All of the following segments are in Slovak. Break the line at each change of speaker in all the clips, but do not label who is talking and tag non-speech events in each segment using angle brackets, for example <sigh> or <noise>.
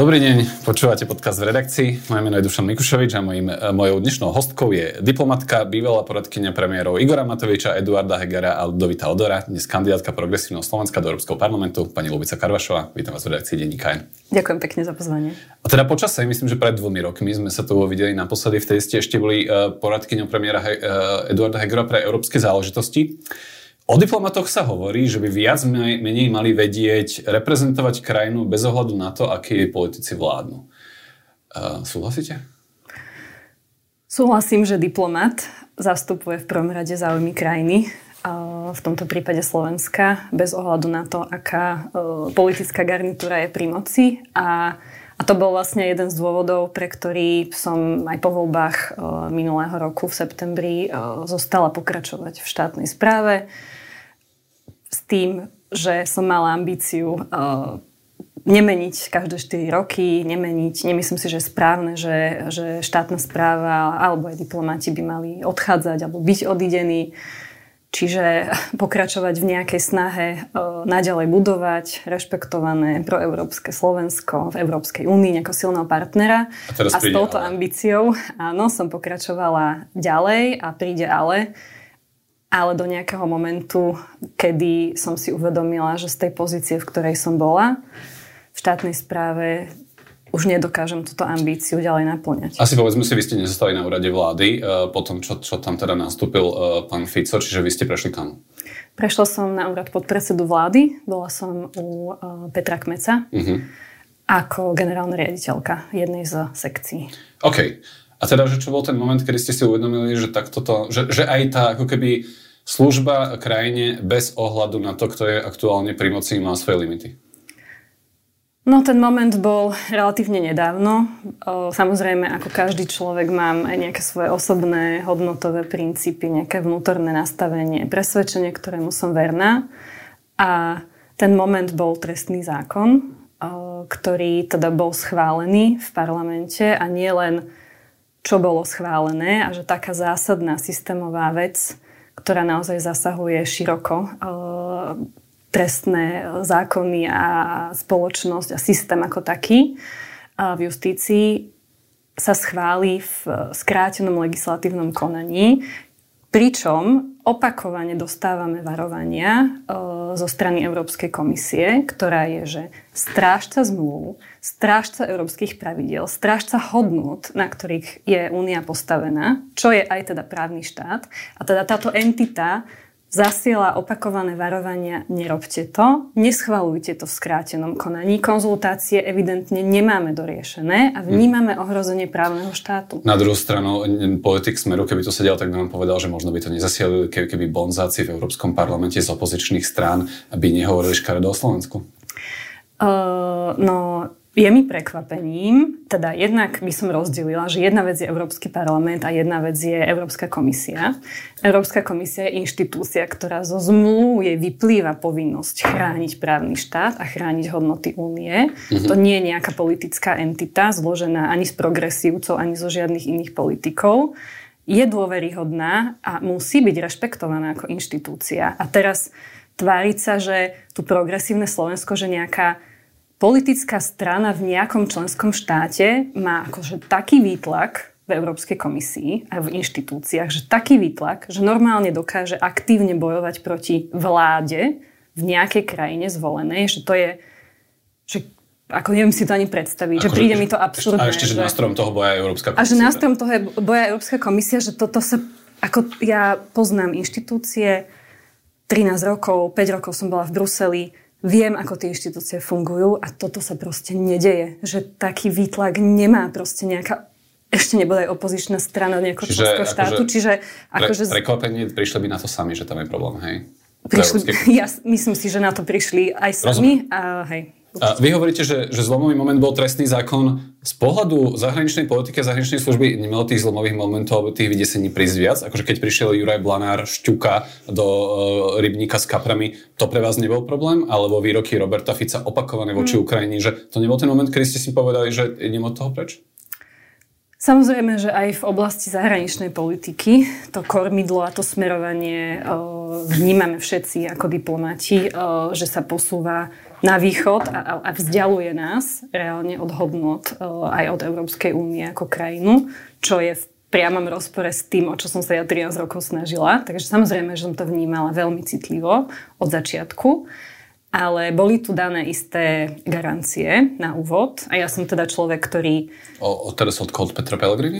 Dobrý deň, počúvate podcast v redakcii. Moje meno je Dušan Mikušovič a mojim, e, mojou dnešnou hostkou je diplomatka, bývalá poradkynia premiérov Igora Matoviča, Eduarda Hegera a Ludovita Odora, dnes kandidátka progresívneho Slovenska do Európskeho parlamentu, pani Lubica Karvašová. Vítam vás v redakcii Denníka N.
Ďakujem pekne za pozvanie.
A teda počasej, myslím, že pred dvomi rokmi sme sa tu videli naposledy, vtedy ste ešte boli e, poradkyňou premiéra He- Eduarda Hegera pre európske záležitosti. O diplomatoch sa hovorí, že by viac menej mali vedieť reprezentovať krajinu bez ohľadu na to, akí jej politici vládnu. Uh, súhlasíte?
Súhlasím, že diplomat zastupuje v prvom rade záujmy krajiny, v tomto prípade Slovenska, bez ohľadu na to, aká politická garnitúra je pri moci. A, a to bol vlastne jeden z dôvodov, pre ktorý som aj po voľbách minulého roku v septembri zostala pokračovať v štátnej správe s tým, že som mala ambíciu uh, nemeniť každé 4 roky, nemeniť, nemyslím si, že je správne, že, že štátna správa alebo aj diplomati by mali odchádzať alebo byť odidení. Čiže <laughs> pokračovať v nejakej snahe uh, naďalej budovať rešpektované proeurópske Slovensko v Európskej únii ako silného partnera.
A, a
s touto ale. ambíciou, áno, som pokračovala ďalej a príde ale ale do nejakého momentu, kedy som si uvedomila, že z tej pozície, v ktorej som bola, v štátnej správe už nedokážem túto ambíciu ďalej naplňať.
Asi povedzme si, vy ste nezostali na úrade vlády uh, po tom, čo, čo tam teda nastúpil uh, pán Fico, čiže vy ste prešli kam?
Prešla som na úrad podpredsedu vlády, bola som u uh, Petra Kmeca uh-huh. ako generálna riaditeľka jednej z sekcií.
OK. A teda, že čo bol ten moment, kedy ste si uvedomili, že, takto to, že, že aj tá ako keby služba krajine bez ohľadu na to, kto je aktuálne pri moci, má svoje limity?
No ten moment bol relatívne nedávno. Samozrejme, ako každý človek mám aj nejaké svoje osobné hodnotové princípy, nejaké vnútorné nastavenie, presvedčenie, ktorému som verná. A ten moment bol trestný zákon, ktorý teda bol schválený v parlamente a nie len čo bolo schválené a že taká zásadná systémová vec, ktorá naozaj zasahuje široko e, trestné zákony a spoločnosť a systém ako taký v justícii sa schváli v skrátenom legislatívnom konaní, Pričom opakovane dostávame varovania e, zo strany Európskej komisie, ktorá je, že strážca zmluv, strážca európskych pravidel, strážca hodnot, na ktorých je únia postavená, čo je aj teda právny štát. A teda táto entita zasiela opakované varovania, nerobte to, neschvalujte to v skrátenom konaní, konzultácie evidentne nemáme doriešené a vnímame ohrozenie právneho štátu.
Na druhú stranu, politik Smeru, keby to sedel, tak by vám povedal, že možno by to nezasielili, keby bonzáci v Európskom parlamente z opozičných strán by nehovorili škaredo o Slovensku.
Uh, no, je mi prekvapením, teda jednak by som rozdelila, že jedna vec je Európsky parlament a jedna vec je Európska komisia. Európska komisia je inštitúcia, ktorá zo zmluv jej vyplýva povinnosť chrániť právny štát a chrániť hodnoty únie. Mm-hmm. To nie je nejaká politická entita zložená ani z progresívcov, ani zo žiadnych iných politikov. Je dôveryhodná a musí byť rešpektovaná ako inštitúcia. A teraz tváriť sa, že tu progresívne Slovensko, že nejaká politická strana v nejakom členskom štáte má akože taký výtlak v Európskej komisii a v inštitúciách, že taký výtlak, že normálne dokáže aktívne bojovať proti vláde v nejakej krajine zvolenej, že to je, že ako neviem si to ani predstaviť, ako že príde že, mi to absurdné.
A ešte, že, že nástrojom toho boja Európska
komisia. A že nástrojom toho je boja Európska komisia, že toto sa, ako ja poznám inštitúcie, 13 rokov, 5 rokov som bola v Bruseli, Viem, ako tie inštitúcie fungujú a toto sa proste nedeje. Že taký výtlak nemá proste nejaká ešte nebude aj opozičná strana nejakého členského akože štátu. Akože, čiže
akože... Pre, prekvapenie prišli by na to sami, že tam je problém, hej?
Prišli, <laughs> ja myslím si, že na to prišli aj sami. A, hej,
a vy hovoríte, že, že zlomový moment bol trestný zákon. Z pohľadu zahraničnej politiky a zahraničnej služby nemalo tých zlomových momentov, tých vydesení prísť viac? Akože keď prišiel Juraj Blanár šťuka do uh, rybníka s kaprami, to pre vás nebol problém? Alebo výroky Roberta Fica opakované voči mm. Ukrajine, že to nebol ten moment, kedy ste si povedali, že idem od toho preč?
Samozrejme, že aj v oblasti zahraničnej politiky to kormidlo a to smerovanie uh, vnímame všetci ako diplomati, uh, že sa posúva na východ a, a vzdialuje nás reálne od hodnot aj od Európskej únie ako krajinu, čo je v priamom rozpore s tým, o čo som sa ja 13 rokov snažila. Takže samozrejme, že som to vnímala veľmi citlivo od začiatku ale boli tu dané isté garancie na úvod a ja som teda človek, ktorý...
O, o teraz od, od Petra Pellegrini?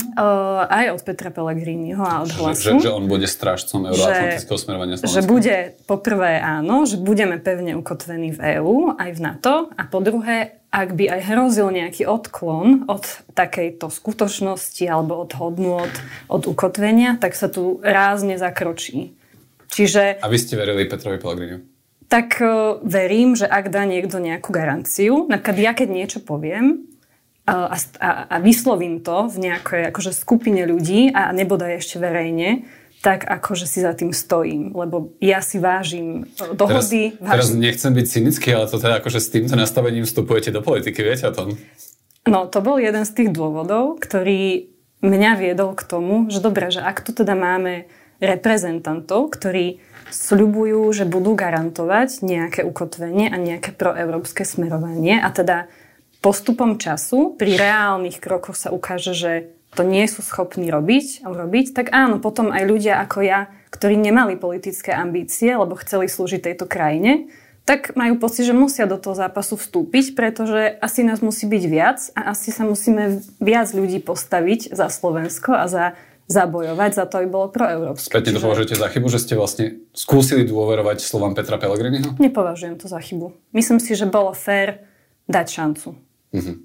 Aj od Petra Pellegriniho a od hlasu.
Že, že on bude strážcom euroatlantického smerovania Slovenska?
Že bude, poprvé áno, že budeme pevne ukotvení v EÚ, aj v NATO a po druhé, ak by aj hrozil nejaký odklon od takejto skutočnosti alebo od hodnôt, od ukotvenia, tak sa tu rázne zakročí. Čiže...
A vy ste verili Petrovi Pellegriniu?
Tak e, verím, že ak dá niekto nejakú garanciu, napríklad ja keď niečo poviem e, a, a, a vyslovím to v nejakej akože skupine ľudí a nebodaj ešte verejne, tak akože si za tým stojím, lebo ja si vážim e, dohody.
Teraz, vážim... teraz nechcem byť cynický, ale to teda akože s týmto nastavením vstupujete do politiky, viete o tom?
No, to bol jeden z tých dôvodov, ktorý mňa viedol k tomu, že dobre, že ak tu teda máme reprezentantov, ktorí sľubujú, že budú garantovať nejaké ukotvenie a nejaké proeurópske smerovanie. A teda postupom času pri reálnych krokoch sa ukáže, že to nie sú schopní robiť a urobiť, tak áno, potom aj ľudia ako ja, ktorí nemali politické ambície, lebo chceli slúžiť tejto krajine, tak majú pocit, že musia do toho zápasu vstúpiť, pretože asi nás musí byť viac a asi sa musíme viac ľudí postaviť za Slovensko a za zabojovať za to, aby bolo proeurópske.
Späť to považujete za chybu, že ste vlastne skúsili dôverovať slovám Petra Pellegriniho?
Nepovažujem to za chybu. Myslím si, že bolo fér dať šancu. Uh-huh.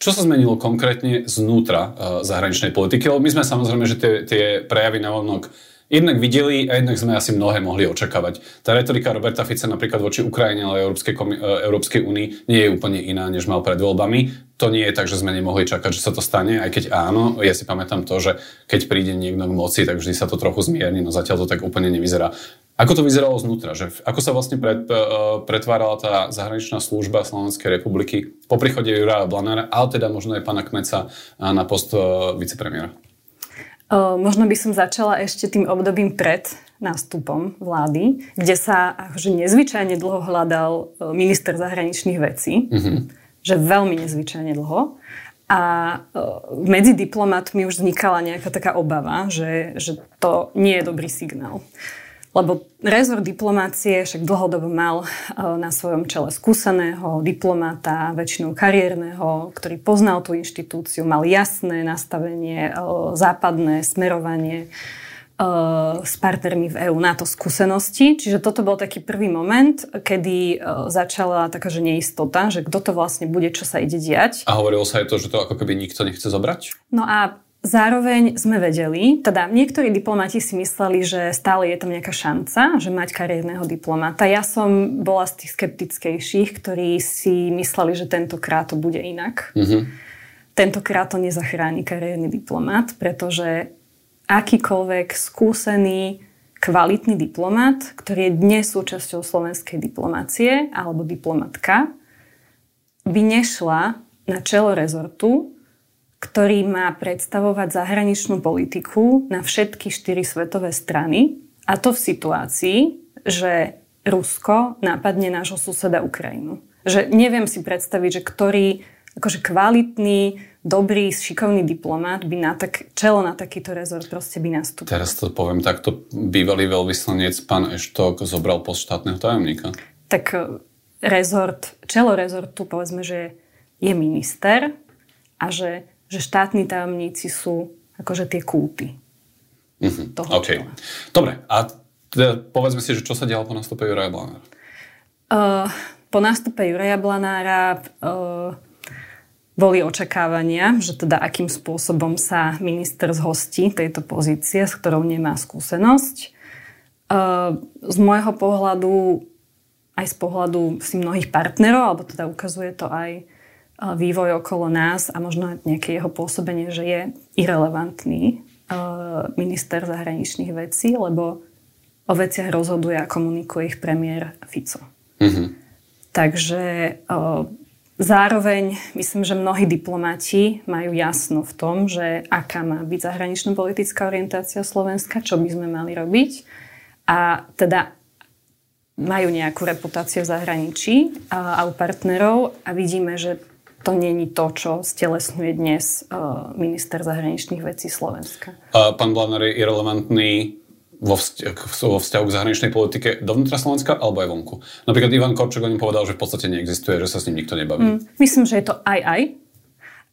Čo sa zmenilo konkrétne znútra zahraničnej politiky? Lebo my sme samozrejme, že tie, tie prejavy na vonok jednak videli a jednak sme asi mnohé mohli očakávať. Tá retorika Roberta Fica napríklad voči Ukrajine ale Európskej, komi- e, Európskej únii nie je úplne iná, než mal pred voľbami. To nie je tak, že sme nemohli čakať, že sa to stane, aj keď áno, ja si pamätám to, že keď príde niekto k moci, tak vždy sa to trochu zmierni, no zatiaľ to tak úplne nevyzerá. Ako to vyzeralo znútra? Že ako sa vlastne pred, e, pretvárala tá zahraničná služba Slovenskej republiky po príchode Juraja Blanára, ale teda možno aj pána Kmeca na post e, vicepremiéra?
Možno by som začala ešte tým obdobím pred nástupom vlády, kde sa akože nezvyčajne dlho hľadal minister zahraničných vecí, mm-hmm. že veľmi nezvyčajne dlho. A medzi diplomatmi už vznikala nejaká taká obava, že, že to nie je dobrý signál. Lebo rezort diplomácie však dlhodobo mal e, na svojom čele skúseného diplomata, väčšinou kariérneho, ktorý poznal tú inštitúciu, mal jasné nastavenie, e, západné smerovanie e, s partnermi v EÚ na to skúsenosti. Čiže toto bol taký prvý moment, kedy začala taká že neistota, že kto to vlastne bude, čo sa ide diať.
A hovorilo sa aj to, že to ako keby nikto nechce zobrať?
No a Zároveň sme vedeli, teda niektorí diplomati si mysleli, že stále je tam nejaká šanca, že mať kariérneho diplomata. Ja som bola z tých skeptickejších, ktorí si mysleli, že tentokrát to bude inak. Mm-hmm. Tentokrát to nezachráni kariérny diplomat, pretože akýkoľvek skúsený, kvalitný diplomat, ktorý je dnes súčasťou slovenskej diplomácie alebo diplomatka, by nešla na čelo rezortu, ktorý má predstavovať zahraničnú politiku na všetky štyri svetové strany, a to v situácii, že Rusko napadne nášho suseda Ukrajinu. Že neviem si predstaviť, že ktorý akože kvalitný, dobrý, šikovný diplomát by na tak, čelo na takýto rezort proste by nastúpil.
Teraz to poviem takto, bývalý veľvyslanec pán Eštok zobral post štátneho tajomníka.
Tak e, rezort, čelo rezortu povedzme, že je minister a že že štátni tajomníci sú akože tie kúty.
Mm-hmm. Toho okay. Dobre, a teda povedzme si, že čo sa dialo po nástupe Juraja Blanára?
Uh, po nástupe Juraja Blanára uh, boli očakávania, že teda akým spôsobom sa minister zhostí tejto pozície, s ktorou nemá skúsenosť. Uh, z môjho pohľadu, aj z pohľadu si mnohých partnerov, alebo teda ukazuje to aj vývoj okolo nás a možno nejaké jeho pôsobenie, že je irrelevantný minister zahraničných vecí, lebo o veciach rozhoduje a komunikuje ich premiér Fico. Mm-hmm. Takže zároveň myslím, že mnohí diplomati majú jasno v tom, že aká má byť zahranično-politická orientácia Slovenska, čo by sme mali robiť. A teda majú nejakú reputáciu v zahraničí a, a u partnerov a vidíme, že to není to, čo stelesňuje dnes uh, minister zahraničných vecí Slovenska.
A pán Blanár je irrelevantný vo, vzťahu, vo vzťahu k zahraničnej politike dovnútra Slovenska alebo aj vonku. Napríklad Ivan Korčok o ňom povedal, že v podstate neexistuje, že sa s ním nikto nebaví. Mm,
myslím, že je to aj aj.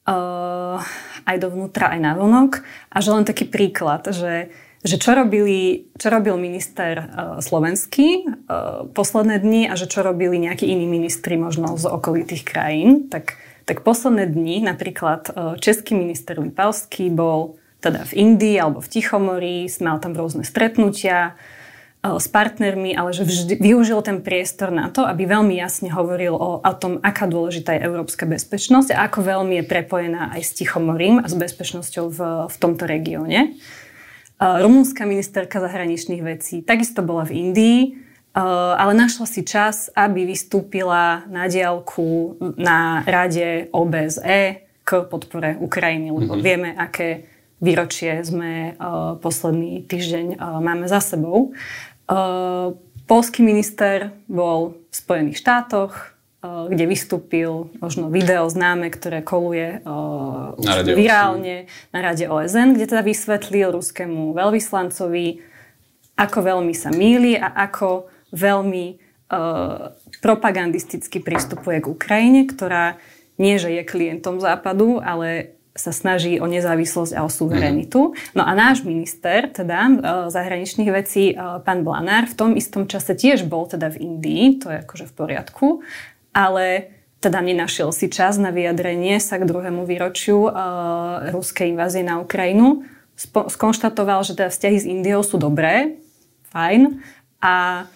Uh, aj dovnútra, aj navonok. A že len taký príklad, že že čo, robili, čo robil minister uh, slovenský uh, posledné dni a že čo robili nejakí iní ministri možno z okolitých krajín, tak, tak posledné dni napríklad uh, český minister Lipavský bol teda v Indii alebo v Tichomorí, mal tam rôzne stretnutia uh, s partnermi, ale že vždy využil ten priestor na to, aby veľmi jasne hovoril o, o tom, aká dôležitá je európska bezpečnosť a ako veľmi je prepojená aj s Tichomorím a s bezpečnosťou v, v tomto regióne. Rumúnska ministerka zahraničných vecí takisto bola v Indii, ale našla si čas, aby vystúpila na diálku na rade OBSE k podpore Ukrajiny, lebo mm-hmm. vieme, aké výročie sme posledný týždeň máme za sebou. Polský minister bol v Spojených štátoch, Eh, kde vystúpil možno video známe, ktoré koluje uh, na virálne na rade OSN, kde teda vysvetlil ruskému veľvyslancovi, ako veľmi sa míli a ako veľmi uh, propagandisticky pristupuje k Ukrajine, ktorá nie, že je klientom západu, ale sa snaží o nezávislosť a o suverenitu. No a náš minister, teda uh, zahraničných vecí, uh, pán Blanár, v tom istom čase tiež bol teda v Indii, to je akože v poriadku, ale teda nenašiel si čas na vyjadrenie sa k druhému výročiu uh, ruskej invázie na Ukrajinu. Spo- skonštatoval, že teda vzťahy s Indiou sú dobré, fajn, a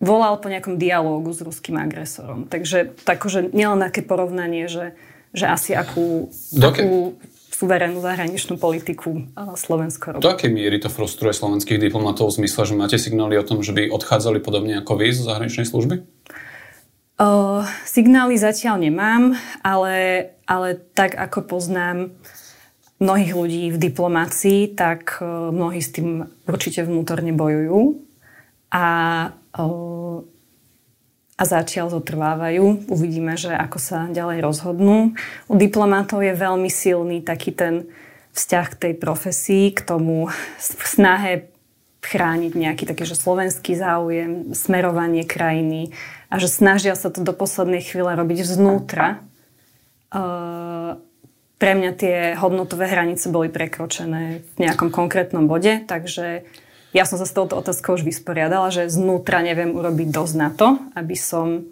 volal po nejakom dialógu s ruským agresorom. Takže takže nielen také porovnanie, že, že asi akú, Doke... akú suverénnu zahraničnú politiku Slovensko robí.
Do akej miery to frustruje slovenských diplomatov v zmysle, že máte signály o tom, že by odchádzali podobne ako vy zo zahraničnej služby?
Uh, signály zatiaľ nemám, ale, ale tak ako poznám mnohých ľudí v diplomácii, tak uh, mnohí s tým určite vnútorne bojujú a, a zatiaľ zotrvávajú. Uvidíme, že ako sa ďalej rozhodnú. U diplomátov je veľmi silný taký ten vzťah k tej profesii, k tomu snahe chrániť nejaký taký, že slovenský záujem, smerovanie krajiny, a že snažia sa to do poslednej chvíle robiť vznútra. Uh, pre mňa tie hodnotové hranice boli prekročené v nejakom konkrétnom bode, takže ja som sa s touto otázkou už vysporiadala, že znútra neviem urobiť dosť na to, aby som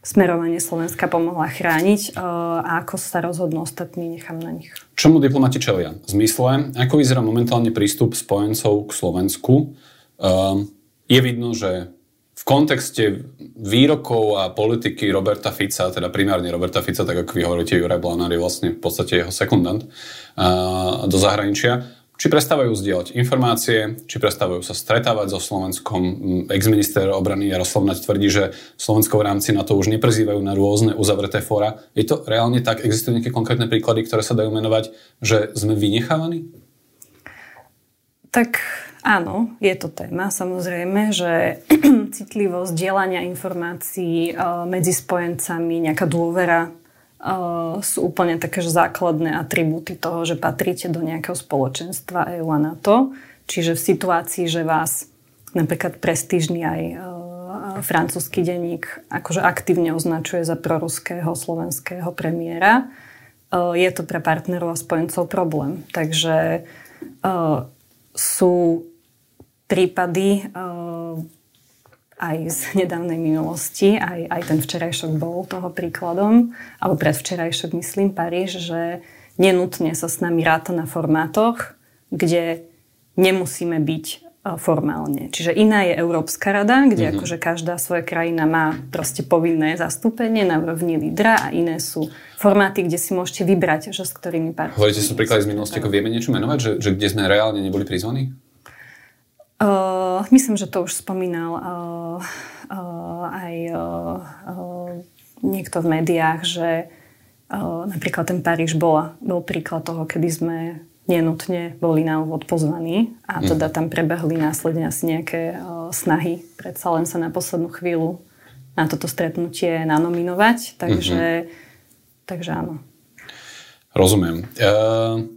smerovanie Slovenska pomohla chrániť uh, a ako sa rozhodnú ostatní, nechám na nich.
Čomu diplomati čelia? V zmysle, ako vyzerá momentálne prístup spojencov k Slovensku? Uh, je vidno, že v kontexte výrokov a politiky Roberta Fica, teda primárne Roberta Fica, tak ako vy hovoríte, Juraj Blanár je vlastne v podstate jeho sekundant uh, do zahraničia, či prestávajú zdieľať informácie, či prestávajú sa stretávať so Slovenskom. Ex-minister obrany Jaroslav Naď tvrdí, že Slovensko v rámci na to už neprizývajú na rôzne uzavreté fóra. Je to reálne tak? Existujú nejaké konkrétne príklady, ktoré sa dajú menovať, že sme vynechávaní?
Tak Áno, je to téma samozrejme, že <clears throat> citlivosť dielania informácií uh, medzi spojencami, nejaká dôvera sú úplne také že základné atribúty toho, že patríte do nejakého spoločenstva EU a NATO. Čiže v situácii, že vás napríklad prestížny aj uh, francúzsky denník akože aktívne označuje za proruského slovenského premiéra, uh, je to pre partnerov a spojencov problém. Takže uh, sú prípady aj z nedávnej minulosti, aj, aj ten včerajšok bol toho príkladom, alebo predvčerajšok myslím Paríž, že nenutne sa s nami ráta na formátoch, kde nemusíme byť uh, formálne. Čiže iná je Európska rada, kde mm-hmm. akože každá svoja krajina má proste povinné zastúpenie na úrovni lídra a iné sú formáty, kde si môžete vybrať, že s ktorými partnermi.
Hovoríte si príklady z minulosti, ako vieme niečo menovať, že, že kde sme reálne neboli prizvaní?
Uh, myslím, že to už spomínal uh, uh, aj uh, uh, niekto v médiách, že uh, napríklad ten Paríž bola, bol príklad toho, kedy sme nenutne boli na úvod pozvaní a teda tam prebehli následne asi nejaké uh, snahy predsa len sa na poslednú chvíľu na toto stretnutie nanominovať, takže, mm-hmm. takže áno.
Rozumiem. Uh,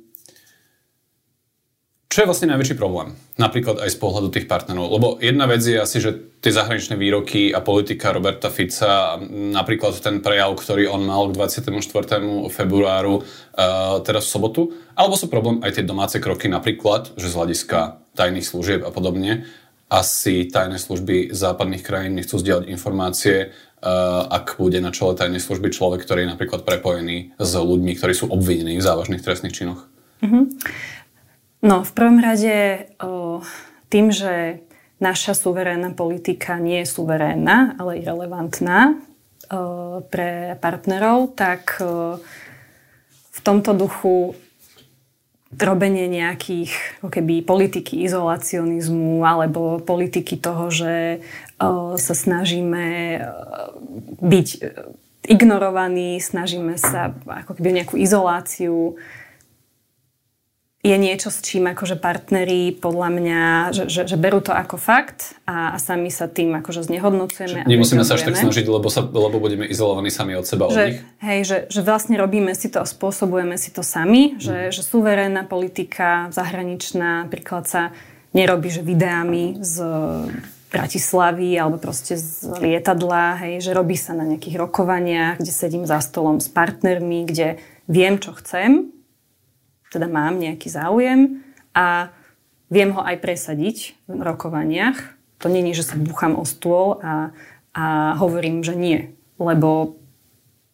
čo je vlastne najväčší problém? Napríklad aj z pohľadu tých partnerov. Lebo jedna vec je asi, že tie zahraničné výroky a politika Roberta Fica, napríklad ten prejav, ktorý on mal k 24. februáru, uh, teraz v sobotu, alebo sú problém aj tie domáce kroky, napríklad, že z hľadiska tajných služieb a podobne, asi tajné služby západných krajín nechcú zdieľať informácie, uh, ak bude na čele tajnej služby človek, ktorý je napríklad prepojený s ľuďmi, ktorí sú obvinení v závažných trestných činoch. Mm-hmm.
No, v prvom rade o, tým, že naša suverénna politika nie je suverénna, ale irrelevantná o, pre partnerov, tak o, v tomto duchu robenie nejakých ako keby politiky izolacionizmu alebo politiky toho, že o, sa snažíme byť ignorovaní, snažíme sa ako keby nejakú izoláciu je niečo, s čím akože partneri podľa mňa, že, že, že berú to ako fakt a, a sami sa tým akože znehodnocujeme.
Nemusíme sa až tak snažiť, lebo, sa, lebo budeme izolovaní sami od seba,
že,
od nich.
Hej, že, že vlastne robíme si to a spôsobujeme si to sami, mm. že, že suverénna politika zahraničná napríklad sa nerobí, že videami z Bratislavy alebo proste z lietadla, hej, že robí sa na nejakých rokovaniach, kde sedím za stolom s partnermi, kde viem, čo chcem teda mám nejaký záujem a viem ho aj presadiť v rokovaniach. To není, že sa buchám o stôl a, a hovorím, že nie. Lebo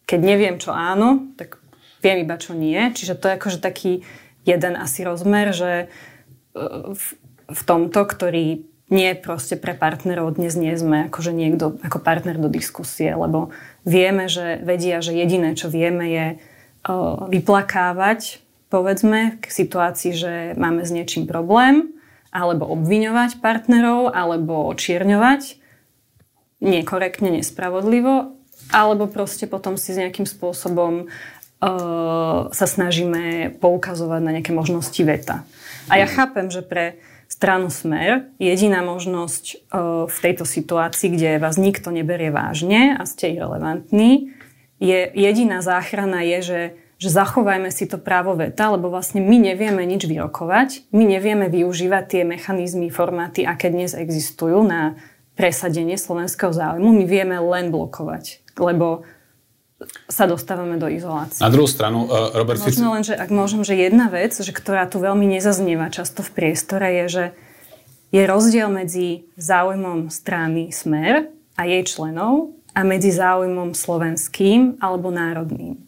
keď neviem, čo áno, tak viem iba, čo nie. Čiže to je akože taký jeden asi rozmer, že e, v, v tomto, ktorý nie proste pre partnerov dnes nie sme akože niekto ako partner do diskusie, lebo vieme, že vedia, že jediné, čo vieme je uh, vyplakávať povedzme, k situácii, že máme s niečím problém, alebo obviňovať partnerov, alebo očierňovať nekorektne, nespravodlivo, alebo proste potom si s nejakým spôsobom uh, sa snažíme poukazovať na nejaké možnosti veta. A ja chápem, že pre stranu Smer jediná možnosť uh, v tejto situácii, kde vás nikto neberie vážne a ste irrelevantní, je jediná záchrana je, že že zachovajme si to právo veta, lebo vlastne my nevieme nič vyrokovať, my nevieme využívať tie mechanizmy, formáty, aké dnes existujú na presadenie slovenského záujmu, my vieme len blokovať, lebo sa dostávame do izolácie.
Na druhú stranu, uh, Robert
Fico... Možno len, že ak môžem, že jedna vec, že ktorá tu veľmi nezaznieva často v priestore, je, že je rozdiel medzi záujmom strany Smer a jej členov a medzi záujmom slovenským alebo národným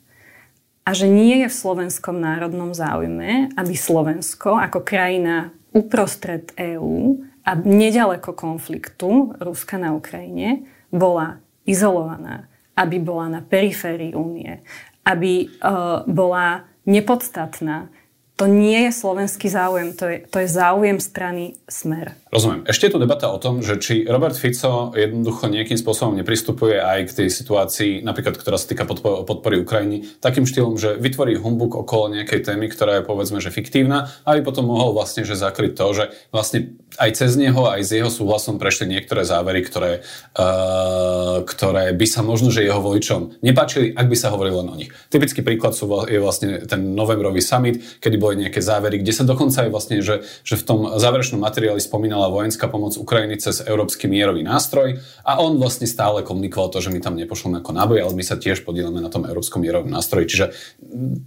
a že nie je v slovenskom národnom záujme, aby Slovensko ako krajina uprostred EÚ a nedaleko konfliktu Ruska na Ukrajine bola izolovaná, aby bola na periférii únie, aby uh, bola nepodstatná, to nie je slovenský záujem, to je, to je záujem strany Smer.
Rozumiem. Ešte je tu debata o tom, že či Robert Fico jednoducho nejakým spôsobom nepristupuje aj k tej situácii, napríklad ktorá sa týka podpory, Ukrajiny, takým štýlom, že vytvorí humbuk okolo nejakej témy, ktorá je povedzme, že fiktívna, aby potom mohol vlastne že zakryť to, že vlastne aj cez neho, aj s jeho súhlasom prešli niektoré závery, ktoré, uh, ktoré by sa možno, že jeho voličom nepáčili, ak by sa hovorilo len o nich. Typický príklad sú, je vlastne ten novembrový summit, kedy boli nejaké závery, kde sa dokonca aj vlastne, že, že v tom záverečnom materiáli spomínala vojenská pomoc Ukrajiny cez Európsky mierový nástroj a on vlastne stále komunikoval to, že my tam nepošleme ako náboj, ale my sa tiež podielame na tom Európskom mierovom nástroji. Čiže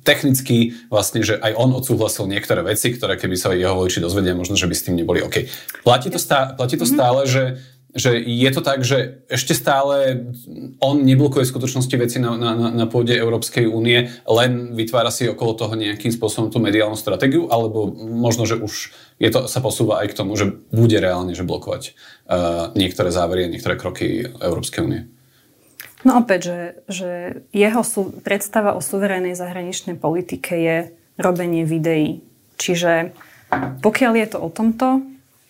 technicky vlastne, že aj on odsúhlasil niektoré veci, ktoré keby sa jeho voliči dozvedia, možno, že by s tým neboli OK. Platí to stále, platí to mhm. stále že že je to tak, že ešte stále on neblokuje v skutočnosti veci na, na, na pôde Európskej únie, len vytvára si okolo toho nejakým spôsobom tú mediálnu stratégiu, alebo možno, že už je to, sa posúva aj k tomu, že bude reálne že blokovať uh, niektoré závery a niektoré kroky Európskej únie.
No opäť, že, že jeho sú, predstava o suverénnej zahraničnej politike je robenie videí. Čiže pokiaľ je to o tomto,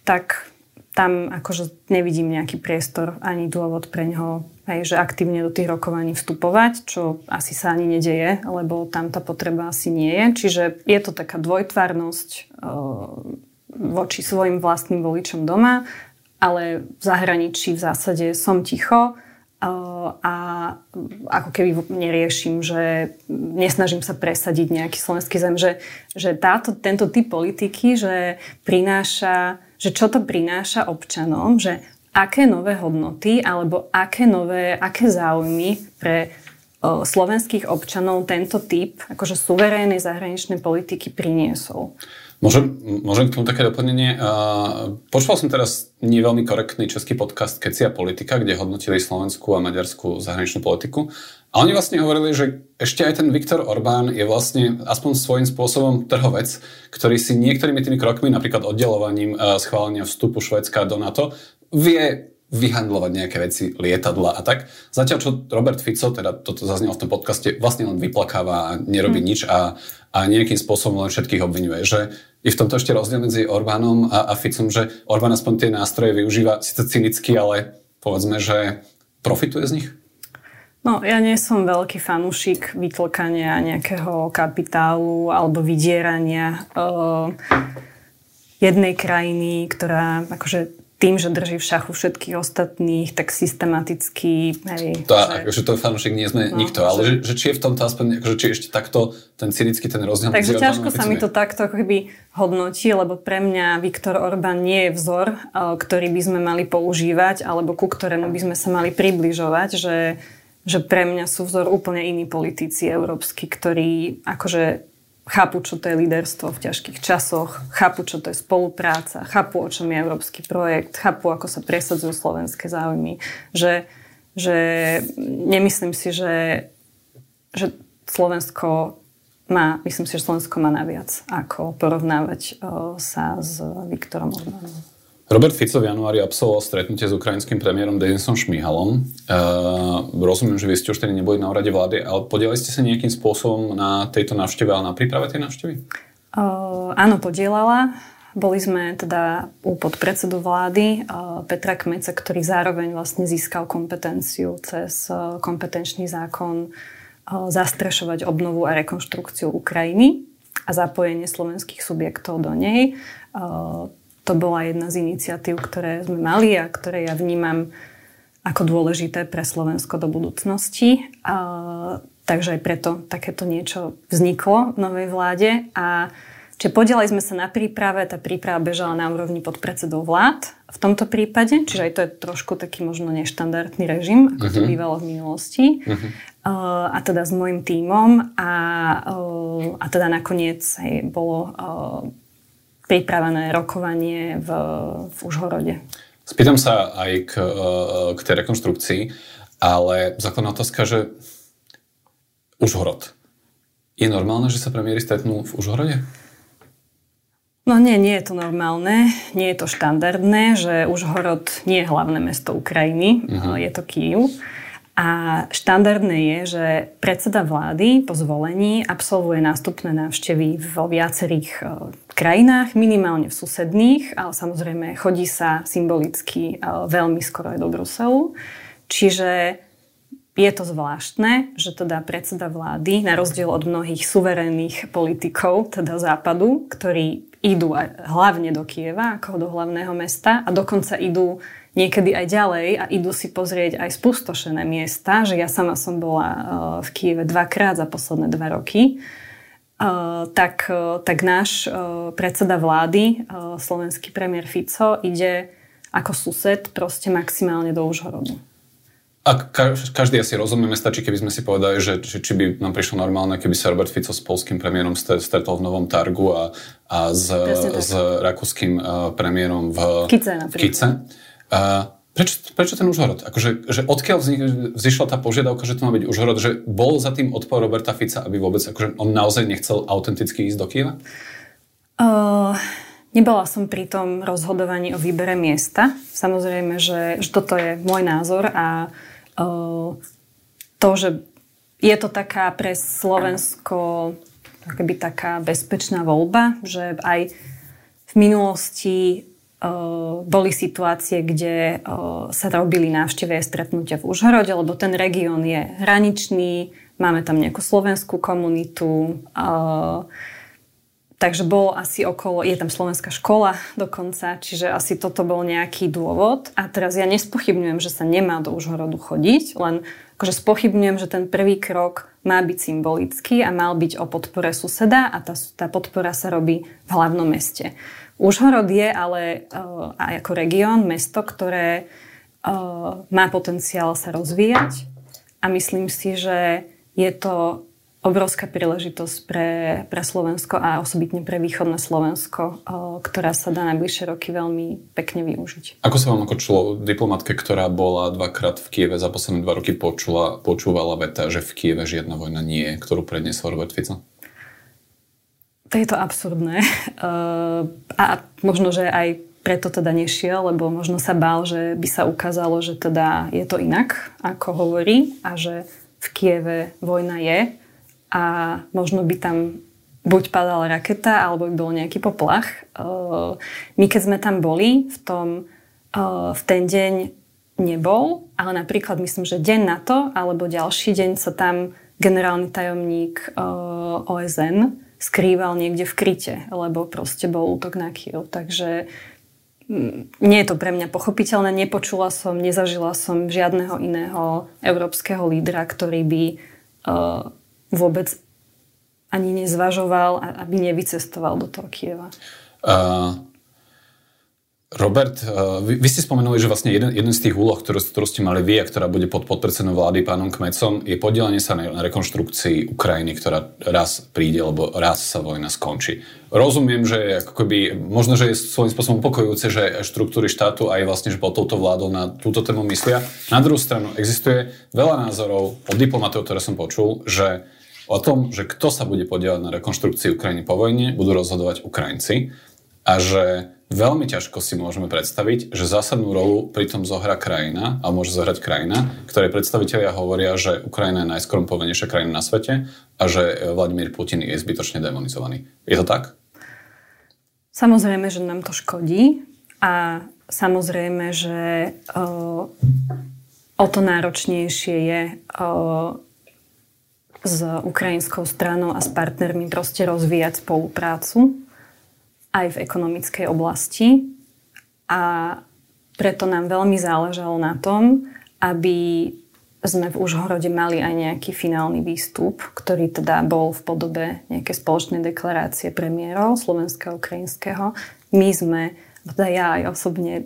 tak tam akože nevidím nejaký priestor ani dôvod pre neho, hej, že aktívne do tých rokovaní vstupovať, čo asi sa ani nedeje, lebo tam tá potreba asi nie je. Čiže je to taká dvojtvárnosť e, voči svojim vlastným voličom doma, ale v zahraničí v zásade som ticho a ako keby neriešim, že nesnažím sa presadiť nejaký slovenský zem, že, že táto, tento typ politiky, že prináša, že čo to prináša občanom, že aké nové hodnoty alebo aké nové, aké záujmy pre o, slovenských občanov tento typ akože suverénnej zahraničnej politiky priniesol.
Môžem, môžem k tomu také doplnenie. Počúval som teraz nie veľmi korektný český podcast Kecia politika, kde hodnotili slovenskú a maďarskú zahraničnú politiku. A oni vlastne hovorili, že ešte aj ten Viktor Orbán je vlastne aspoň svojím spôsobom trhovec, ktorý si niektorými tými krokmi, napríklad oddelovaním schválenia vstupu Švedska do NATO, vie vyhandlovať nejaké veci, lietadla a tak. Zatiaľ, čo Robert Fico, teda toto zaznelo v tom podcaste, vlastne len vyplakáva a nerobí hmm. nič a, a nejakým spôsobom len všetkých obvinuje. Že je v tomto ešte rozdiel medzi Orbánom a, a Ficom, že Orbán aspoň tie nástroje využíva síce cynicky, ale povedzme, že profituje z nich?
No, ja nie som veľký fanúšik vytlkania nejakého kapitálu alebo vydierania uh, jednej krajiny, ktorá akože tým, že drží v šachu všetkých ostatných, tak systematicky... Hej,
to, že... akože to fanúšik nie sme no, nikto, ale že, že či je v tomto aspoň, akože či ešte takto ten cynický ten rozdiel...
Takže ťažko sa mi to takto ako keby hodnotí, lebo pre mňa Viktor Orbán nie je vzor, eh, ktorý by sme mali používať, alebo ku ktorému by sme sa mali približovať, že, že pre mňa sú vzor úplne iní politici európsky, ktorí akože chápu, čo to je líderstvo v ťažkých časoch, chápu, čo to je spolupráca, chápu, o čom je európsky projekt, chápu, ako sa presadzujú slovenské záujmy. Že, že nemyslím si, že, že Slovensko má, myslím si, že Slovensko má naviac, ako porovnávať o, sa s Viktorom Orbánom.
Robert Fico v januári absolvoval stretnutie s ukrajinským premiérom Denisom Šmihalom. Uh, rozumiem, že vy ste už tedy neboli na úrade vlády, ale podielali ste sa nejakým spôsobom na tejto návšteve a na príprave tej návštevy?
Uh, áno, podielala. Boli sme teda u podpredsedu vlády uh, Petra Kmeca, ktorý zároveň vlastne získal kompetenciu cez uh, kompetenčný zákon uh, zastrešovať obnovu a rekonštrukciu Ukrajiny a zapojenie slovenských subjektov do nej. To bola jedna z iniciatív, ktoré sme mali a ktoré ja vnímam ako dôležité pre Slovensko do budúcnosti. A, takže aj preto takéto niečo vzniklo v novej vláde. A Čiže podielali sme sa na príprave, tá príprava bežala na úrovni podpredsedov vlád v tomto prípade, čiže aj to je trošku taký možno neštandardný režim, ako uh-huh. to mhm. bývalo v minulosti. Uh-huh. Uh, a teda s môjim tímom a, uh, a teda nakoniec aj bolo uh, pripravené rokovanie v, v Užhorode.
Spýtam sa aj k, e, k tej rekonštrukcii, ale základná otázka, že Užhorod. Je normálne, že sa premiéry stretnú v Užhorode?
No nie, nie je to normálne, nie je to štandardné, že Užhorod nie je hlavné mesto Ukrajiny, uh-huh. je to Kýv. A štandardné je, že predseda vlády po zvolení absolvuje nástupné návštevy vo viacerých e, krajinách, minimálne v susedných, ale samozrejme chodí sa symbolicky e, veľmi skoro aj do Bruselu. Čiže je to zvláštne, že teda predseda vlády, na rozdiel od mnohých suverénnych politikov, teda západu, ktorí idú hlavne do Kieva, ako do hlavného mesta a dokonca idú niekedy aj ďalej a idú si pozrieť aj spustošené miesta, že ja sama som bola uh, v Kieve dvakrát za posledné dva roky, uh, tak, uh, tak náš predseda vlády, slovenský premiér Fico, ide ako sused proste maximálne do Užhorodu.
A každý asi rozumieme, stačí, keby sme si povedali, že či, či by nám prišlo normálne, keby sa Robert Fico s polským premiérom stretol v Novom Targu a, a s, s rakúskym premiérom v
Kice.
V Kice. A prečo, prečo ten Užhorod? Akože, že odkiaľ vzýšla tá požiadavka, že to má byť Užhorod? Že bol za tým odpor Roberta Fica, aby vôbec, akože on naozaj nechcel autenticky ísť do Kieva?
Uh, nebola som pri tom rozhodovaní o výbere miesta. Samozrejme, že, že toto je môj názor a uh, to, že je to taká pre Slovensko keby taká bezpečná voľba, že aj v minulosti boli situácie, kde sa robili návštevy a stretnutia v Užhorode, lebo ten región je hraničný, máme tam nejakú slovenskú komunitu, takže bolo asi okolo, je tam slovenská škola dokonca, čiže asi toto bol nejaký dôvod. A teraz ja nespochybňujem, že sa nemá do Užhorodu chodiť, len akože spochybňujem, že ten prvý krok má byť symbolický a mal byť o podpore suseda a tá, tá podpora sa robí v hlavnom meste. Užhorod je ale uh, aj ako región, mesto, ktoré uh, má potenciál sa rozvíjať a myslím si, že je to obrovská príležitosť pre, pre Slovensko a osobitne pre východné Slovensko, uh, ktorá sa dá najbližšie roky veľmi pekne využiť.
Ako sa vám ako člo diplomatke, ktorá bola dvakrát v Kieve za posledné dva roky počula, počúvala veta, že v Kieve žiadna vojna nie je, ktorú predniesol Robert Fico?
To je to absurdné. Uh, <laughs> a možno, že aj preto teda nešiel, lebo možno sa bál, že by sa ukázalo, že teda je to inak, ako hovorí a že v Kieve vojna je a možno by tam buď padala raketa, alebo by bol nejaký poplach. Uh, my keď sme tam boli, v, tom, uh, v ten deň nebol, ale napríklad myslím, že deň na to, alebo ďalší deň sa tam generálny tajomník OSN skrýval niekde v kryte, lebo proste bol útok na Kiev. Takže mm, nie je to pre mňa pochopiteľné. Nepočula som, nezažila som žiadneho iného európskeho lídra, ktorý by uh, vôbec ani nezvažoval, aby nevycestoval do toho Kieva. Uh,
Robert, eh, vy, vy ste spomenuli, že vlastne jeden, jeden z tých úloh, ktorú, ktorú ste mali vy a ktorá bude pod podpredsedom vlády pánom Kmecom, je podielanie sa na, na rekonštrukcii Ukrajiny, ktorá raz príde, alebo raz sa vojna skončí. Rozumiem, že akoby, možno, že je svojím spôsobom upokojujúce, že štruktúry štátu aj vlastne, že pod touto vládou na túto tému myslia. Na druhú stranu existuje veľa názorov od diplomatov, ktoré som počul, že o tom, že kto sa bude podielať na rekonštrukcii Ukrajiny po vojne, budú rozhodovať Ukrajinci a že veľmi ťažko si môžeme predstaviť, že zásadnú rolu pri tom zohra krajina, a môže zohrať krajina, ktorej predstavitelia hovoria, že Ukrajina je najskorumpovanejšia krajina na svete a že Vladimír Putin je zbytočne demonizovaný. Je to tak?
Samozrejme, že nám to škodí a samozrejme, že o, o to náročnejšie je o, s ukrajinskou stranou a s partnermi proste rozvíjať spoluprácu aj v ekonomickej oblasti a preto nám veľmi záležalo na tom, aby sme v Užhorode mali aj nejaký finálny výstup, ktorý teda bol v podobe nejakej spoločnej deklarácie premiérov slovenského ukrajinského. My sme, teda ja aj osobne, e,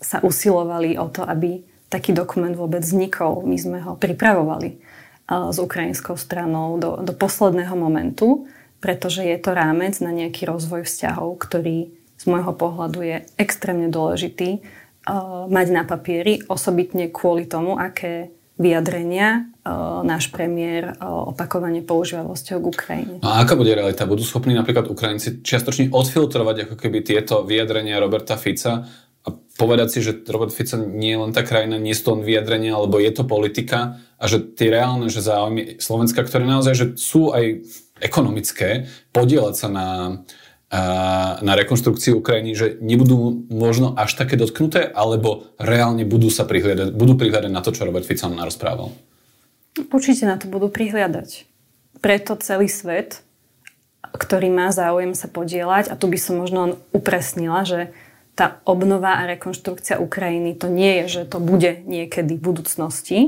sa usilovali o to, aby taký dokument vôbec vznikol. My sme ho pripravovali e, s ukrajinskou stranou do, do posledného momentu pretože je to rámec na nejaký rozvoj vzťahov, ktorý z môjho pohľadu je extrémne dôležitý uh, mať na papieri, osobitne kvôli tomu, aké vyjadrenia uh, náš premiér uh, opakovane používa vo k Ukrajine.
No a aká bude realita? Budú schopní napríklad Ukrajinci čiastočne odfiltrovať ako keby tieto vyjadrenia Roberta Fica a povedať si, že Robert Fico nie je len tá krajina, nie sú to len vyjadrenia, alebo je to politika a že tie reálne že záujmy Slovenska, ktoré naozaj že sú aj ekonomické podielať sa na, na rekonstrukciu Ukrajiny, že nebudú možno až také dotknuté, alebo reálne budú sa prihliadať, budú prihliadať na to, čo Robert Fico narozprával?
Určite na to budú prihliadať. Preto celý svet, ktorý má záujem sa podielať, a tu by som možno upresnila, že tá obnova a rekonštrukcia Ukrajiny to nie je, že to bude niekedy v budúcnosti,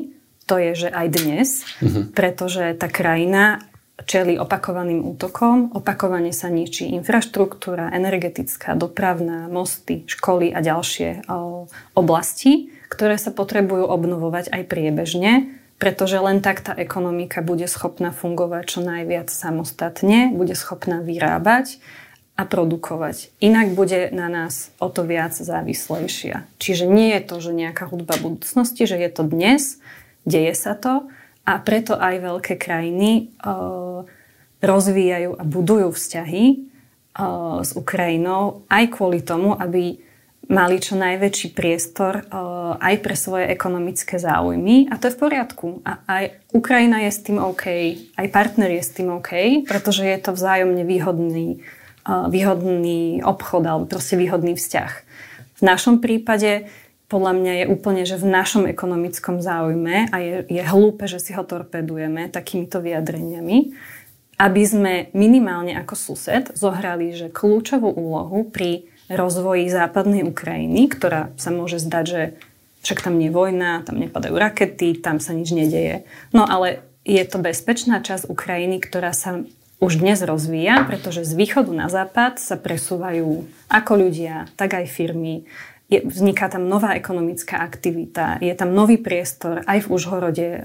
to je, že aj dnes, mm-hmm. pretože tá krajina čeli opakovaným útokom, opakovane sa ničí infraštruktúra, energetická, dopravná, mosty, školy a ďalšie o, oblasti, ktoré sa potrebujú obnovovať aj priebežne, pretože len tak tá ekonomika bude schopná fungovať čo najviac samostatne, bude schopná vyrábať a produkovať. Inak bude na nás o to viac závislejšia. Čiže nie je to, že nejaká hudba budúcnosti, že je to dnes, deje sa to, a preto aj veľké krajiny uh, rozvíjajú a budujú vzťahy uh, s Ukrajinou aj kvôli tomu, aby mali čo najväčší priestor uh, aj pre svoje ekonomické záujmy a to je v poriadku. A aj Ukrajina je s tým OK, aj partner je s tým OK, pretože je to vzájomne výhodný výhodný obchod alebo proste výhodný vzťah. V našom prípade podľa mňa je úplne, že v našom ekonomickom záujme a je, je hlúpe, že si ho torpedujeme takýmito vyjadreniami, aby sme minimálne ako sused zohrali že kľúčovú úlohu pri rozvoji západnej Ukrajiny, ktorá sa môže zdať, že však tam nie je vojna, tam nepadajú rakety, tam sa nič nedeje. No ale je to bezpečná časť Ukrajiny, ktorá sa už dnes rozvíja, pretože z východu na západ sa presúvajú ako ľudia, tak aj firmy je, vzniká tam nová ekonomická aktivita, je tam nový priestor, aj v Užhorode o,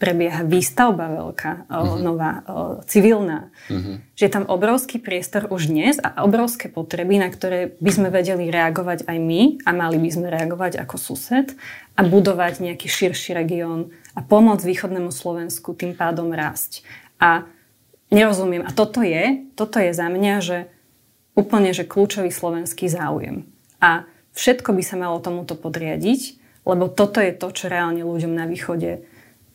prebieha výstavba veľká, o, uh-huh. nová, o, civilná. Uh-huh. Že je tam obrovský priestor už dnes a obrovské potreby, na ktoré by sme vedeli reagovať aj my a mali by sme reagovať ako sused a budovať nejaký širší región a pomôcť východnému Slovensku tým pádom rásť. A nerozumiem, a toto je, toto je za mňa, že úplne, že kľúčový slovenský záujem. A Všetko by sa malo tomuto podriadiť, lebo toto je to, čo reálne ľuďom na východe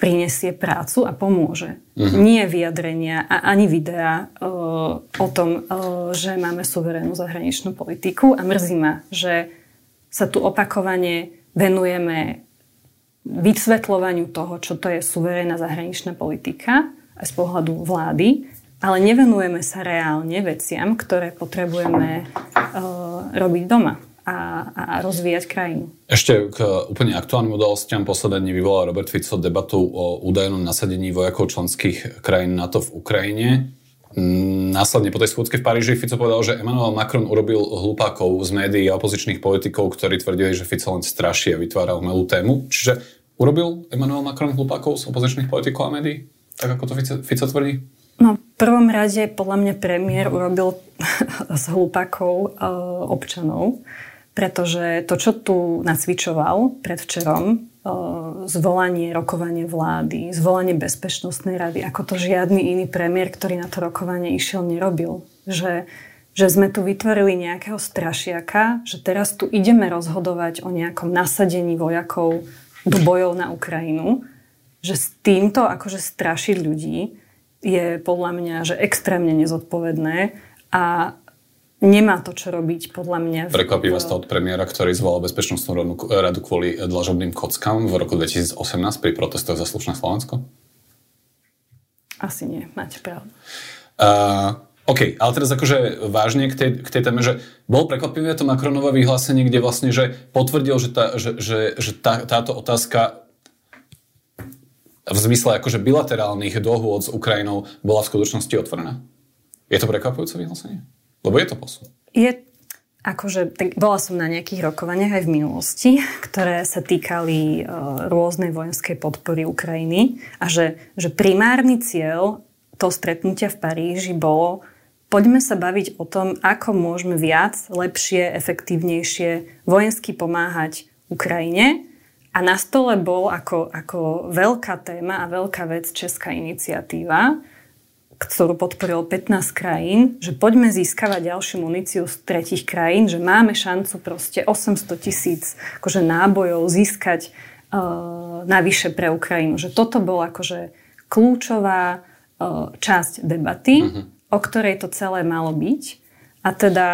prinesie prácu a pomôže. Uh-huh. Nie vyjadrenia a ani videá uh, o tom, uh, že máme suverénnu zahraničnú politiku a mrzí ma, že sa tu opakovane venujeme vysvetľovaniu toho, čo to je suverénna zahraničná politika aj z pohľadu vlády, ale nevenujeme sa reálne veciam, ktoré potrebujeme uh, robiť doma a, a rozvíjať krajinu.
Ešte k úplne aktuálnym udalostiam posledné dní vyvolal Robert Fico debatu o údajnom nasadení vojakov členských krajín NATO v Ukrajine. Mm, následne po tej schôdzke v Paríži Fico povedal, že Emmanuel Macron urobil hlupákov z médií a opozičných politikov, ktorí tvrdili, že Fico len straší a vytvára umelú tému. Čiže urobil Emmanuel Macron hlupákov z opozičných politikov a médií? Tak ako to Fico, Fico tvrdí?
No, v prvom rade podľa mňa premiér urobil <laughs> z hlupákov uh, občanov pretože to, čo tu nacvičoval predvčerom, zvolanie, rokovanie vlády, zvolanie bezpečnostnej rady, ako to žiadny iný premiér, ktorý na to rokovanie išiel, nerobil. Že, že sme tu vytvorili nejakého strašiaka, že teraz tu ideme rozhodovať o nejakom nasadení vojakov do bojov na Ukrajinu, že s týmto akože strašiť ľudí je podľa mňa že extrémne nezodpovedné a nemá to, čo robiť, podľa mňa.
Prekvapí vás to od premiéra, ktorý zvolal Bezpečnostnú radu kvôli dlažobným kockám v roku 2018 pri protestoch za slušné Slovensko?
Asi nie, máte pravdu.
Uh, OK, ale teraz akože vážne k tej, k tej téme, že bol prekvapivé to Macronové vyhlásenie, kde vlastne, že potvrdil, že, tá, že, že, že tá, táto otázka v zmysle akože bilaterálnych dohôd s Ukrajinou bola v skutočnosti otvorená. Je to prekvapujúce vyhlásenie? Lebo je to posun.
Je, akože, tak bola som na nejakých rokovaniach aj v minulosti, <laughs> ktoré sa týkali uh, rôznej vojenskej podpory Ukrajiny a že, že primárny cieľ to stretnutia v Paríži bolo poďme sa baviť o tom, ako môžeme viac, lepšie, efektívnejšie vojensky pomáhať Ukrajine. A na stole bol ako, ako veľká téma a veľká vec česká iniciatíva, ktorú podporilo 15 krajín, že poďme získavať ďalšiu muníciu z tretich krajín, že máme šancu proste 800 tisíc akože nábojov získať uh, navyše pre Ukrajinu. Že toto bola akože kľúčová uh, časť debaty, uh-huh. o ktorej to celé malo byť. A teda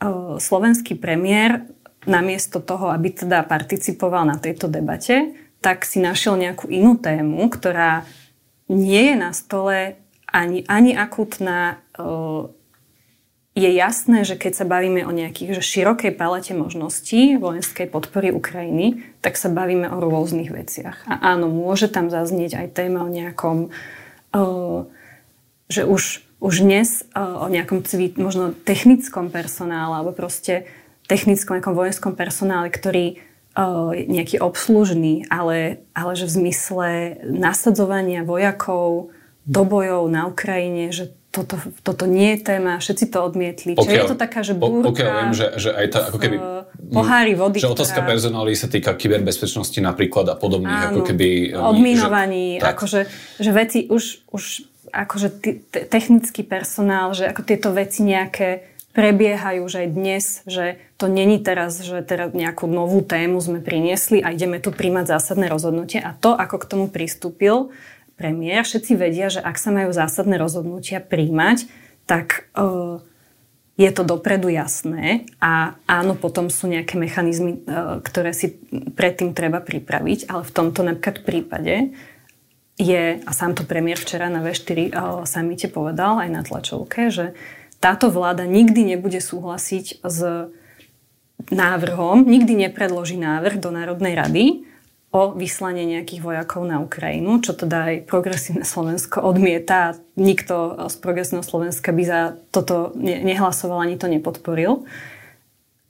uh, slovenský premiér namiesto toho, aby teda participoval na tejto debate, tak si našiel nejakú inú tému, ktorá nie je na stole ani, ani akutná. Je jasné, že keď sa bavíme o nejakých že širokej palete možností vojenskej podpory Ukrajiny, tak sa bavíme o rôznych veciach. A áno, môže tam zaznieť aj téma o nejakom, že už, už dnes o nejakom cvít, možno technickom personále, alebo proste technickom, nejakom vojenskom personále, ktorý nejaký obslužný, ale, ale že v zmysle nasadzovania vojakov, do bojov na Ukrajine, že toto, toto nie je téma, všetci to odmietli. Pokiaľ, Čiže je to taká, že búrka...
Pokiaľ viem, že, že aj tá, ako keby...
Pohári vody,
Že otázka ktorá... personály sa týka kyberbezpečnosti napríklad a podobných,
Áno,
ako keby...
Odminovaní, že, akože, že veci už, už akože t- t- technický personál, že ako tieto veci nejaké prebiehajú už aj dnes, že to není teraz, že teraz nejakú novú tému sme priniesli a ideme tu príjmať zásadné rozhodnutie. A to, ako k tomu pristúpil premiér, všetci vedia, že ak sa majú zásadné rozhodnutia príjmať, tak uh, je to dopredu jasné a áno, potom sú nejaké mechanizmy, e, ktoré si predtým treba pripraviť, ale v tomto napríklad prípade je, a sám to premiér včera na V4 e, samite povedal aj na tlačovke, že táto vláda nikdy nebude súhlasiť s návrhom, nikdy nepredloží návrh do Národnej rady, o vyslanie nejakých vojakov na Ukrajinu, čo teda aj progresívne Slovensko odmieta. Nikto z progresívneho Slovenska by za toto nehlasoval ani to nepodporil.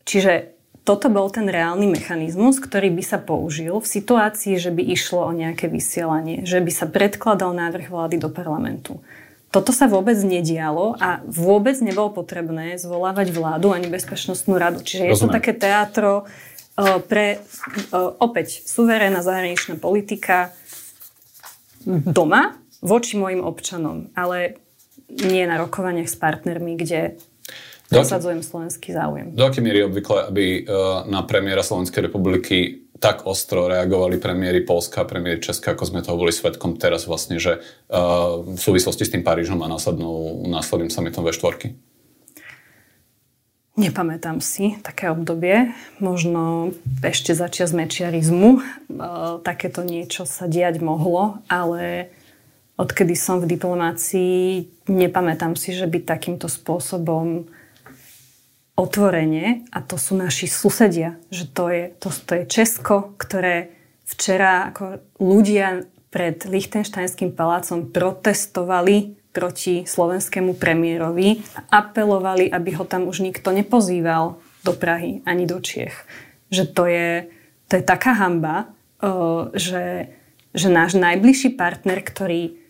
Čiže toto bol ten reálny mechanizmus, ktorý by sa použil v situácii, že by išlo o nejaké vysielanie, že by sa predkladal návrh vlády do parlamentu. Toto sa vôbec nedialo a vôbec nebolo potrebné zvolávať vládu ani bezpečnostnú radu. Čiže Rozumiem. je to také teatro pre opäť suverénna zahraničná politika doma voči mojim občanom, ale nie na rokovaniach s partnermi, kde dosadzujem slovenský záujem.
Do akej miery obvykle, aby na premiéra Slovenskej republiky tak ostro reagovali premiéry Polska a premiéry Česka, ako sme toho boli svetkom teraz vlastne, že v súvislosti s tým Parížom a následnou, následným summitom V4?
Nepamätám si také obdobie, možno ešte začias mečiarizmu. E, takéto niečo sa diať mohlo, ale odkedy som v diplomácii, nepamätám si, že by takýmto spôsobom otvorene, a to sú naši susedia, že to je, to, to je Česko, ktoré včera ako ľudia pred Lichtensteinským palácom protestovali proti slovenskému premiérovi apelovali, aby ho tam už nikto nepozýval do Prahy ani do Čiech. Že to je, to je taká hamba, že, že náš najbližší partner, ktorý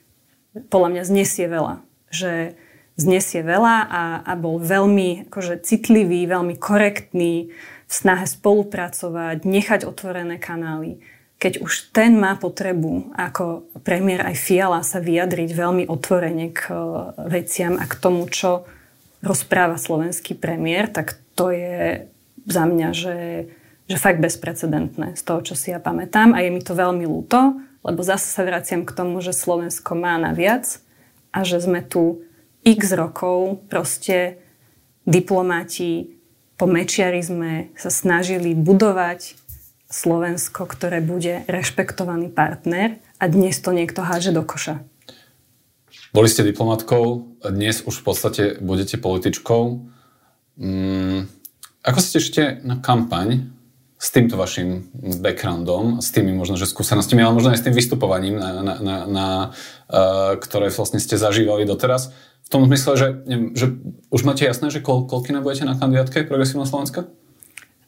podľa mňa znesie veľa, že znesie veľa a, a bol veľmi akože, citlivý, veľmi korektný v snahe spolupracovať, nechať otvorené kanály keď už ten má potrebu, ako premiér aj Fiala, sa vyjadriť veľmi otvorene k e, veciam a k tomu, čo rozpráva slovenský premiér, tak to je za mňa, že, že fakt bezprecedentné z toho, čo si ja pamätám. A je mi to veľmi ľúto, lebo zase sa vraciam k tomu, že Slovensko má naviac a že sme tu x rokov proste diplomáti po mečiarizme sa snažili budovať Slovensko, ktoré bude rešpektovaný partner a dnes to niekto háže do koša.
Boli ste diplomatkou, dnes už v podstate budete političkou. Mm, ako sa tešíte na kampaň s týmto vašim backgroundom, s tými možno, že skúsenostiami, ale možno aj s tým vystupovaním, na, na, na, na, uh, ktoré vlastne ste zažívali doteraz? V tom zmysle, že, že už máte jasné, že kol, koľký budete na kandidátke Progresívna Slovenska?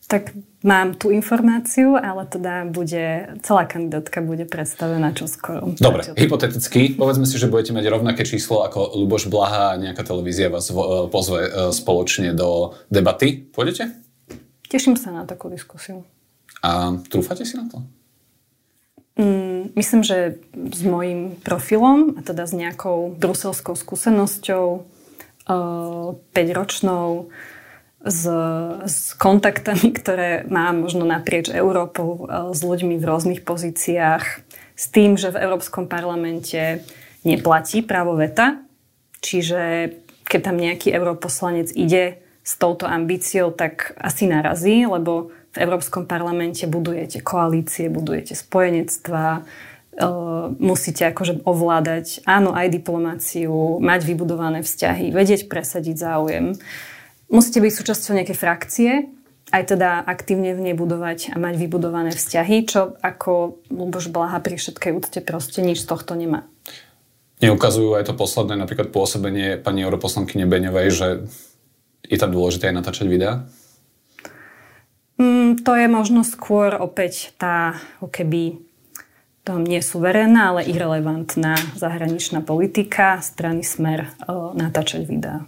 Tak mám tú informáciu, ale teda bude, celá kandidátka bude predstavená čoskoro.
Dobre, hypoteticky, povedzme si, že budete mať rovnaké číslo ako Luboš Blaha a nejaká televízia vás e, pozve e, spoločne do debaty. Pôjdete?
Teším sa na takú diskusiu.
A trúfate si na to?
Mm, myslím, že s mojím profilom, a teda s nejakou bruselskou skúsenosťou, uh, 5-ročnou, s, s kontaktami, ktoré mám možno naprieč Európou, e, s ľuďmi v rôznych pozíciách, s tým, že v Európskom parlamente neplatí právo veta, čiže keď tam nejaký europoslanec ide s touto ambíciou, tak asi narazí, lebo v Európskom parlamente budujete koalície, budujete spojenectva, e, musíte akože ovládať, áno, aj diplomáciu, mať vybudované vzťahy, vedieť presadiť záujem. Musíte byť súčasťou nejakej frakcie, aj teda aktívne v nej budovať a mať vybudované vzťahy, čo ako Luboš Blaha pri všetkej úcte proste nič z tohto nemá.
Neukazujú aj to posledné napríklad pôsobenie pani europoslanky Beňovej, že je tam dôležité aj natáčať videá?
Mm, to je možno skôr opäť tá, ako keby to nie suverénna, ale irrelevantná zahraničná politika strany Smer o, natáčať videá.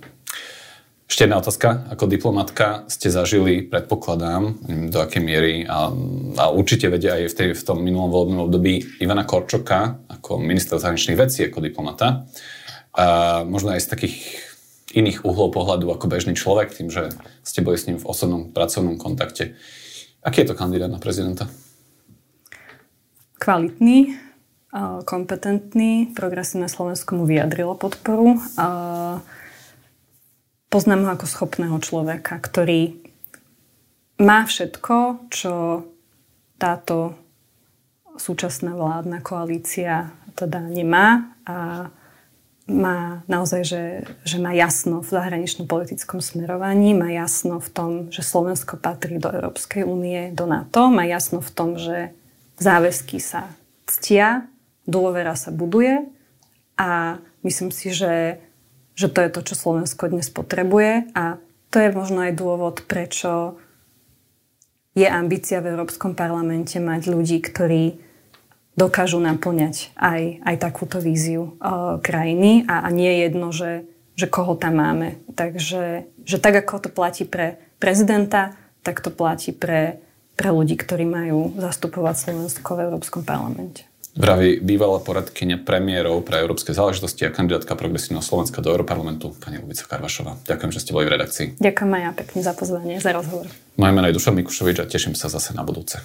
Ešte jedna otázka. Ako diplomatka ste zažili, predpokladám, do akej miery, a, a určite vedia aj v, tej, v tom minulom voľbnom období Ivana Korčoka ako minister zahraničných vecí, ako diplomata. A možno aj z takých iných uhlov pohľadu ako bežný človek, tým, že ste boli s ním v osobnom pracovnom kontakte. Aký je to kandidát na prezidenta?
Kvalitný, kompetentný, progresívne Slovensko mu vyjadrilo podporu. A poznám ho ako schopného človeka, ktorý má všetko, čo táto súčasná vládna koalícia teda nemá a má naozaj, že, že má jasno v zahraničnom politickom smerovaní, má jasno v tom, že Slovensko patrí do Európskej únie, do NATO, má jasno v tom, že záväzky sa ctia, dôvera sa buduje a myslím si, že, že to je to, čo Slovensko dnes potrebuje a to je možno aj dôvod, prečo je ambícia v Európskom parlamente mať ľudí, ktorí dokážu naplňať aj, aj takúto víziu uh, krajiny a, a nie je jedno, že, že koho tam máme. Takže že tak, ako to platí pre prezidenta, tak to platí pre, pre ľudí, ktorí majú zastupovať Slovensko v Európskom parlamente.
Vraví bývalá poradkynia premiérov pre európske záležitosti a kandidátka progresívneho Slovenska do Európarlamentu, pani Lubica Karvašová. Ďakujem, že ste boli v redakcii.
Ďakujem aj ja pekne za pozvanie, za rozhovor.
Moje meno je Dušan Mikušovič a teším sa zase na budúce.